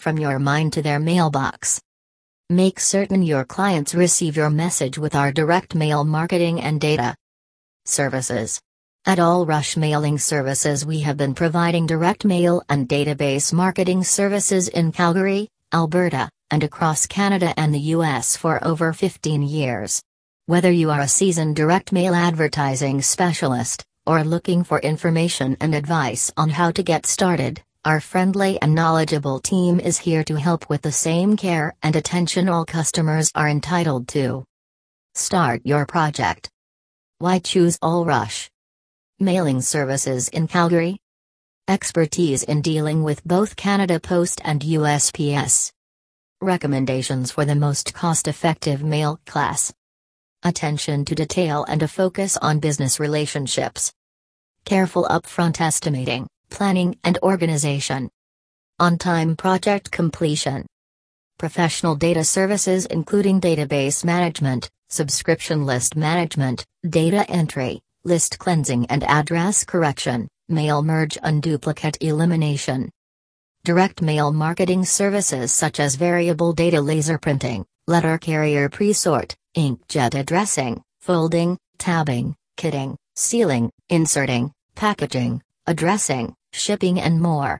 from your mind to their mailbox. Make certain your clients receive your message with our direct mail marketing and data services. At AllRush Mailing Services, we have been providing direct mail and database marketing services in Calgary, Alberta, and across Canada and the US for over 15 years. Whether you are a seasoned direct mail advertising specialist, or looking for information and advice on how to get started, our friendly and knowledgeable team is here to help with the same care and attention all customers are entitled to. Start your project. Why choose AllRush? Mailing services in Calgary? Expertise in dealing with both Canada Post and USPS. Recommendations for the most cost effective mail class. Attention to detail and a focus on business relationships. Careful upfront estimating, planning, and organization. On time project completion. Professional data services including database management, subscription list management, data entry, list cleansing and address correction, mail merge and duplicate elimination. Direct mail marketing services such as variable data laser printing, letter carrier pre-sort, inkjet addressing, folding, tabbing, kitting, sealing, inserting, packaging, addressing, shipping and more.